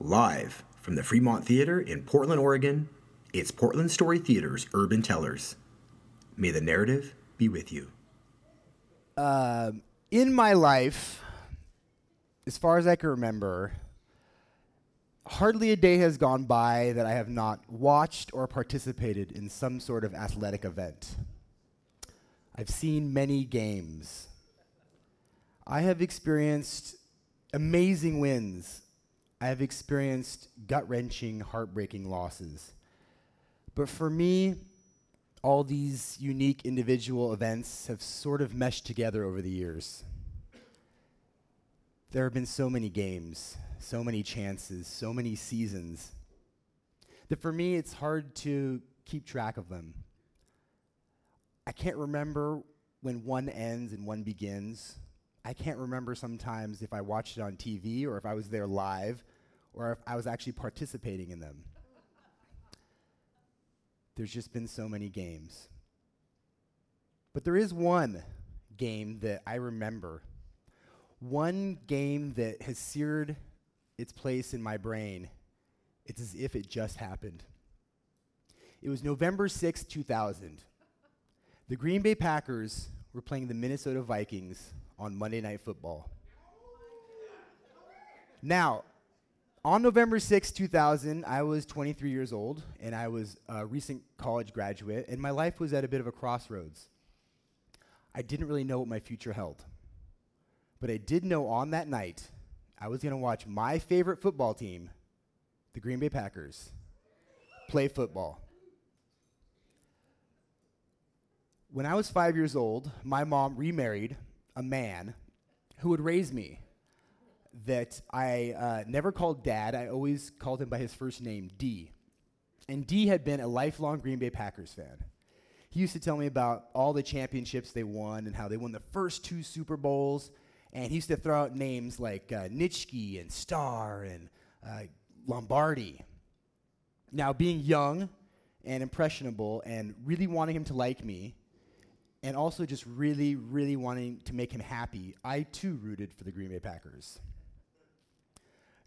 Live from the Fremont Theater in Portland, Oregon, it's Portland Story Theater's Urban Tellers. May the narrative be with you. Um, in my life, as far as I can remember, hardly a day has gone by that I have not watched or participated in some sort of athletic event. I've seen many games. I have experienced amazing wins. I have experienced gut wrenching, heartbreaking losses. But for me, all these unique individual events have sort of meshed together over the years. There have been so many games, so many chances, so many seasons, that for me it's hard to keep track of them. I can't remember when one ends and one begins. I can't remember sometimes if I watched it on TV or if I was there live or if I was actually participating in them. There's just been so many games. But there is one game that I remember. One game that has seared its place in my brain. It's as if it just happened. It was November 6, 2000. The Green Bay Packers were playing the Minnesota Vikings on Monday Night Football. Now, on November 6, 2000, I was 23 years old and I was a recent college graduate, and my life was at a bit of a crossroads. I didn't really know what my future held. But I did know on that night I was going to watch my favorite football team, the Green Bay Packers, play football. When I was five years old, my mom remarried a man who would raise me that I uh, never called dad. I always called him by his first name, D. And D had been a lifelong Green Bay Packers fan. He used to tell me about all the championships they won and how they won the first two Super Bowls. And he used to throw out names like uh, Nitschke and Starr and uh, Lombardi. Now, being young and impressionable and really wanting him to like me, and also just really, really wanting to make him happy, I too rooted for the Green Bay Packers.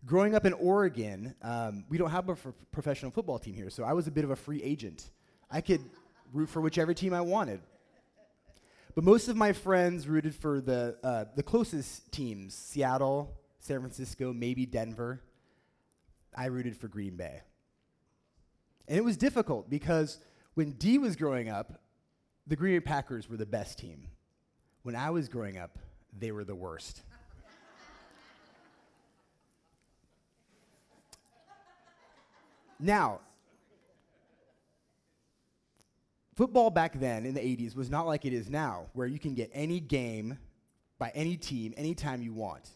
Growing up in Oregon, um, we don't have a f- professional football team here, so I was a bit of a free agent. I could root for whichever team I wanted. But most of my friends rooted for the, uh, the closest teams Seattle, San Francisco, maybe Denver. I rooted for Green Bay. And it was difficult because when D was growing up, the Green Bay Packers were the best team. When I was growing up, they were the worst. Now, football back then in the 80s was not like it is now, where you can get any game by any team anytime you want.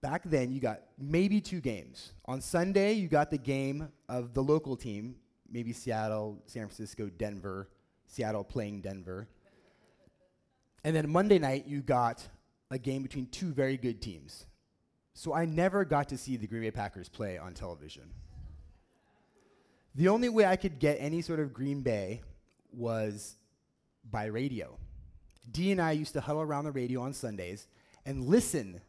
Back then, you got maybe two games. On Sunday, you got the game of the local team, maybe Seattle, San Francisco, Denver, Seattle playing Denver. And then Monday night, you got a game between two very good teams. So I never got to see the Green Bay Packers play on television. The only way I could get any sort of Green Bay was by radio. Dee and I used to huddle around the radio on Sundays and listen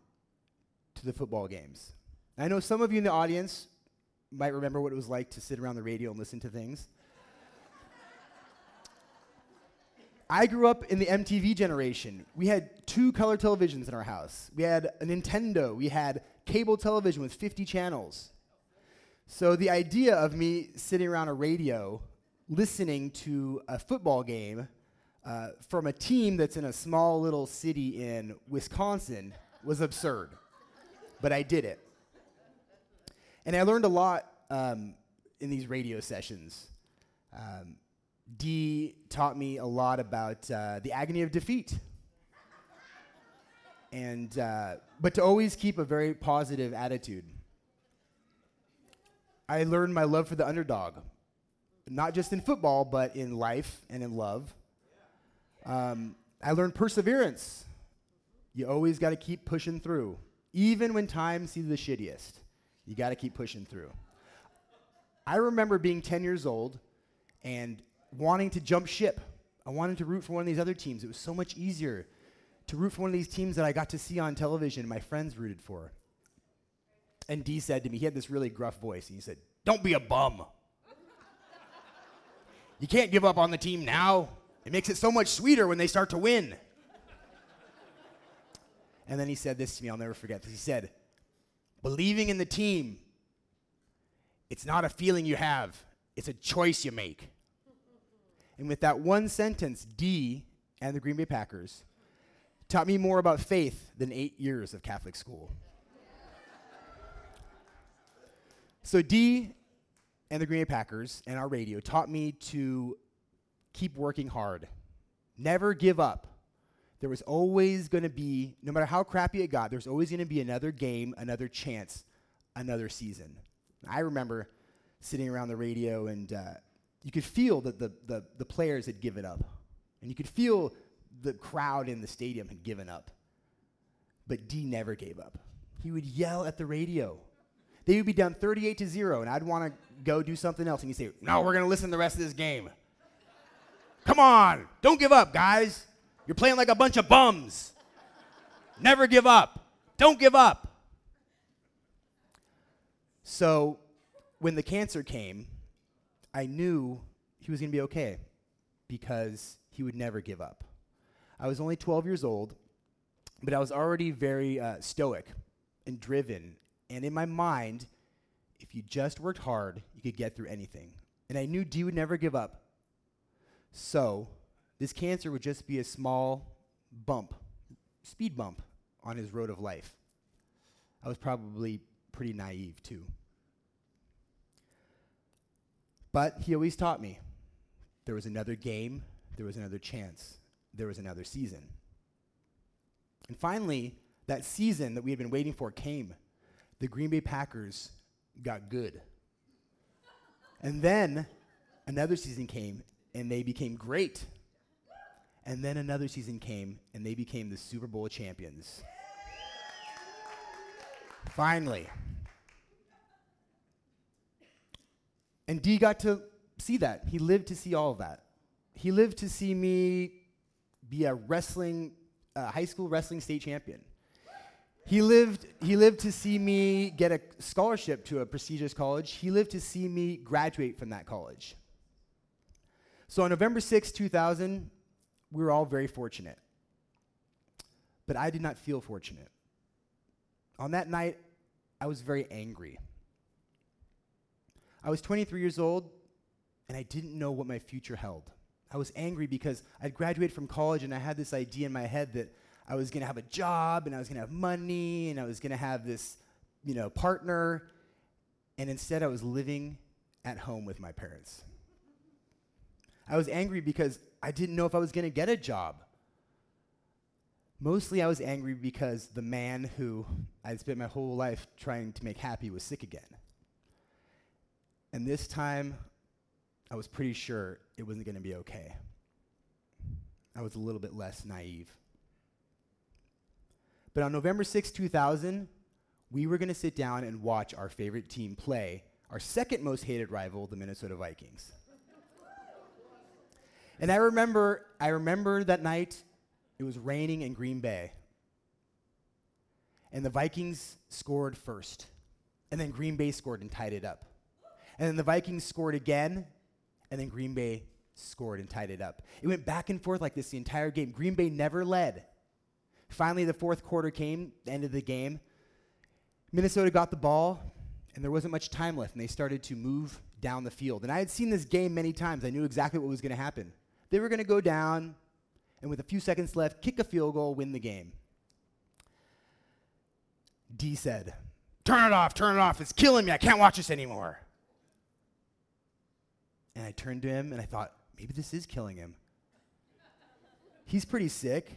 to the football games. I know some of you in the audience might remember what it was like to sit around the radio and listen to things. I grew up in the MTV generation. We had two color televisions in our house. We had a Nintendo. We had cable television with 50 channels. So the idea of me sitting around a radio listening to a football game uh, from a team that's in a small little city in Wisconsin was absurd. but I did it. And I learned a lot um, in these radio sessions. Um, Dee taught me a lot about uh, the agony of defeat. and, uh, but to always keep a very positive attitude. I learned my love for the underdog, not just in football, but in life and in love. Um, I learned perseverance. You always got to keep pushing through, even when times seem the shittiest. You got to keep pushing through. I remember being 10 years old and wanting to jump ship. I wanted to root for one of these other teams. It was so much easier to root for one of these teams that I got to see on television my friends rooted for. And D said to me, he had this really gruff voice, and he said, Don't be a bum. you can't give up on the team now. It makes it so much sweeter when they start to win. And then he said this to me, I'll never forget this. He said, Believing in the team, it's not a feeling you have, it's a choice you make. And with that one sentence, D and the Green Bay Packers taught me more about faith than eight years of Catholic school. So, D and the Green Bay Packers and our radio taught me to keep working hard, never give up. There was always going to be, no matter how crappy it got, there's always going to be another game, another chance, another season. I remember sitting around the radio and uh, you could feel that the, the, the players had given up. And you could feel the crowd in the stadium had given up. But D never gave up. He would yell at the radio. They would be down 38 to 0, and I'd want to go do something else. And he'd say, No, we're going to listen the rest of this game. Come on, don't give up, guys. You're playing like a bunch of bums. Never give up. Don't give up. So when the cancer came, I knew he was going to be okay because he would never give up. I was only 12 years old, but I was already very uh, stoic and driven. And in my mind, if you just worked hard, you could get through anything. And I knew D would never give up. So, this cancer would just be a small bump, speed bump on his road of life. I was probably pretty naive, too. But he always taught me there was another game, there was another chance, there was another season. And finally, that season that we had been waiting for came. The Green Bay Packers got good. And then another season came, and they became great. And then another season came, and they became the Super Bowl champions. Finally. And D got to see that. He lived to see all of that. He lived to see me be a wrestling, uh, high school wrestling state champion. He lived, he lived to see me get a scholarship to a prestigious college. He lived to see me graduate from that college. So on November 6, 2000, we were all very fortunate. But I did not feel fortunate. On that night, I was very angry. I was 23 years old, and I didn't know what my future held. I was angry because I'd graduated from college and I had this idea in my head that I was going to have a job and I was going to have money and I was going to have this, you know, partner. And instead, I was living at home with my parents. I was angry because I didn't know if I was going to get a job. Mostly, I was angry because the man who I'd spent my whole life trying to make happy was sick again. And this time, I was pretty sure it wasn't going to be okay. I was a little bit less naive. But on November 6, 2000, we were going to sit down and watch our favorite team play our second most hated rival, the Minnesota Vikings. and I remember, I remember that night, it was raining in Green Bay. And the Vikings scored first. And then Green Bay scored and tied it up. And then the Vikings scored again, and then Green Bay scored and tied it up. It went back and forth like this the entire game. Green Bay never led. Finally, the fourth quarter came, the end of the game. Minnesota got the ball, and there wasn't much time left, and they started to move down the field. And I had seen this game many times. I knew exactly what was going to happen. They were going to go down, and with a few seconds left, kick a field goal, win the game. D said, Turn it off, turn it off. It's killing me. I can't watch this anymore. And I turned to him and I thought, maybe this is killing him. He's pretty sick.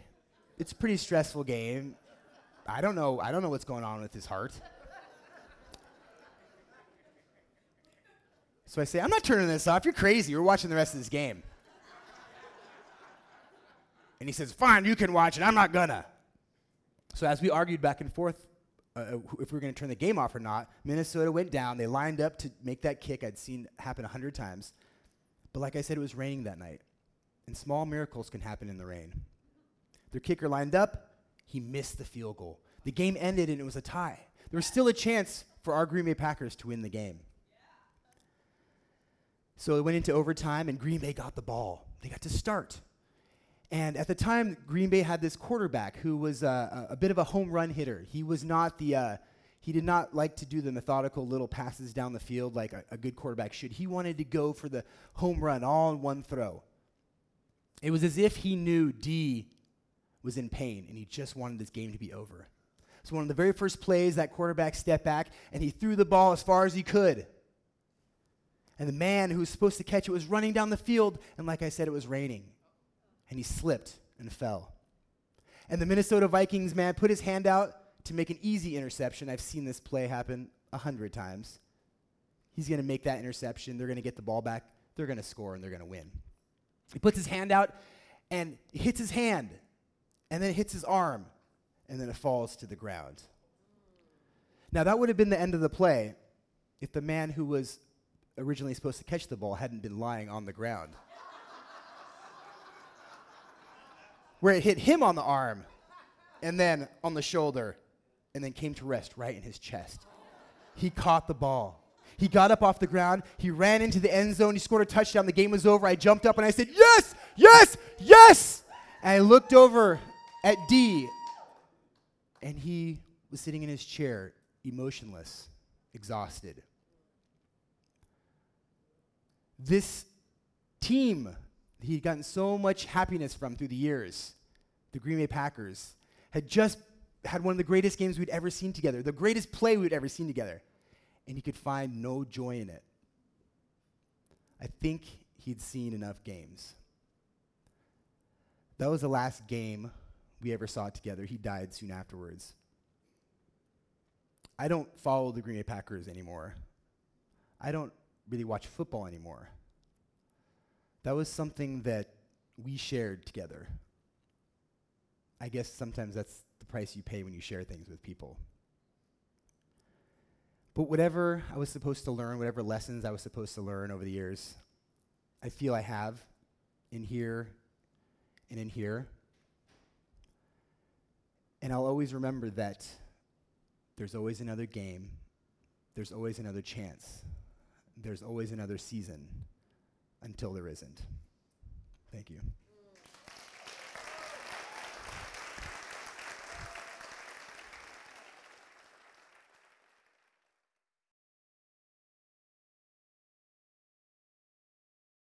It's a pretty stressful game. I don't know. I don't know what's going on with his heart. So I say, I'm not turning this off. You're crazy. We're watching the rest of this game. And he says, Fine, you can watch it. I'm not gonna. So as we argued back and forth uh, if we were going to turn the game off or not, Minnesota went down. They lined up to make that kick I'd seen happen a hundred times. But like I said, it was raining that night. And small miracles can happen in the rain. Their kicker lined up, he missed the field goal. The game ended and it was a tie. There was still a chance for our Green Bay Packers to win the game. So it went into overtime, and Green Bay got the ball. They got to start. And at the time, Green Bay had this quarterback who was uh, a, bit of a home run hitter. He was not the, uh, he did not like to do the methodical little passes down the field like a, a good quarterback should. He wanted to go for the home run all in one throw. It was as if he knew D was in pain and he just wanted this game to be over. So, one of the very first plays, that quarterback stepped back and he threw the ball as far as he could. And the man who was supposed to catch it was running down the field, and like I said, it was raining and he slipped and fell. And the Minnesota Vikings man put his hand out to make an easy interception. I've seen this play happen a hundred times. He's going to make that interception. They're going to get the ball back. They're going to score and they're going to win. He puts his hand out and hits his hand, and then it hits his arm, and then it falls to the ground. Now, that would have been the end of the play if the man who was originally supposed to catch the ball hadn't been lying on the ground. where it hit him on the arm and then on the shoulder and then came to rest right in his chest. He caught the ball. He got up off the ground. He ran into the end zone. He scored a touchdown. The game was over. I jumped up and I said, Yes, yes, yes. And I looked over at D, and he was sitting in his chair, emotionless, exhausted. This team he'd gotten so much happiness from through the years, the Green Bay Packers, had just had one of the greatest games we'd ever seen together, the greatest play we'd ever seen together, and he could find no joy in it. I think he'd seen enough games. That was the last game we ever saw it together. He died soon afterwards. I don't follow the Green Bay Packers anymore. I don't really watch football anymore. That was something that we shared together. I guess sometimes that's the price you pay when you share things with people. But whatever I was supposed to learn, whatever lessons I was supposed to learn over the years, I feel I have in here and in here. And I'll always remember that there's always another game, there's always another chance, there's always another season until there isn't. Thank you.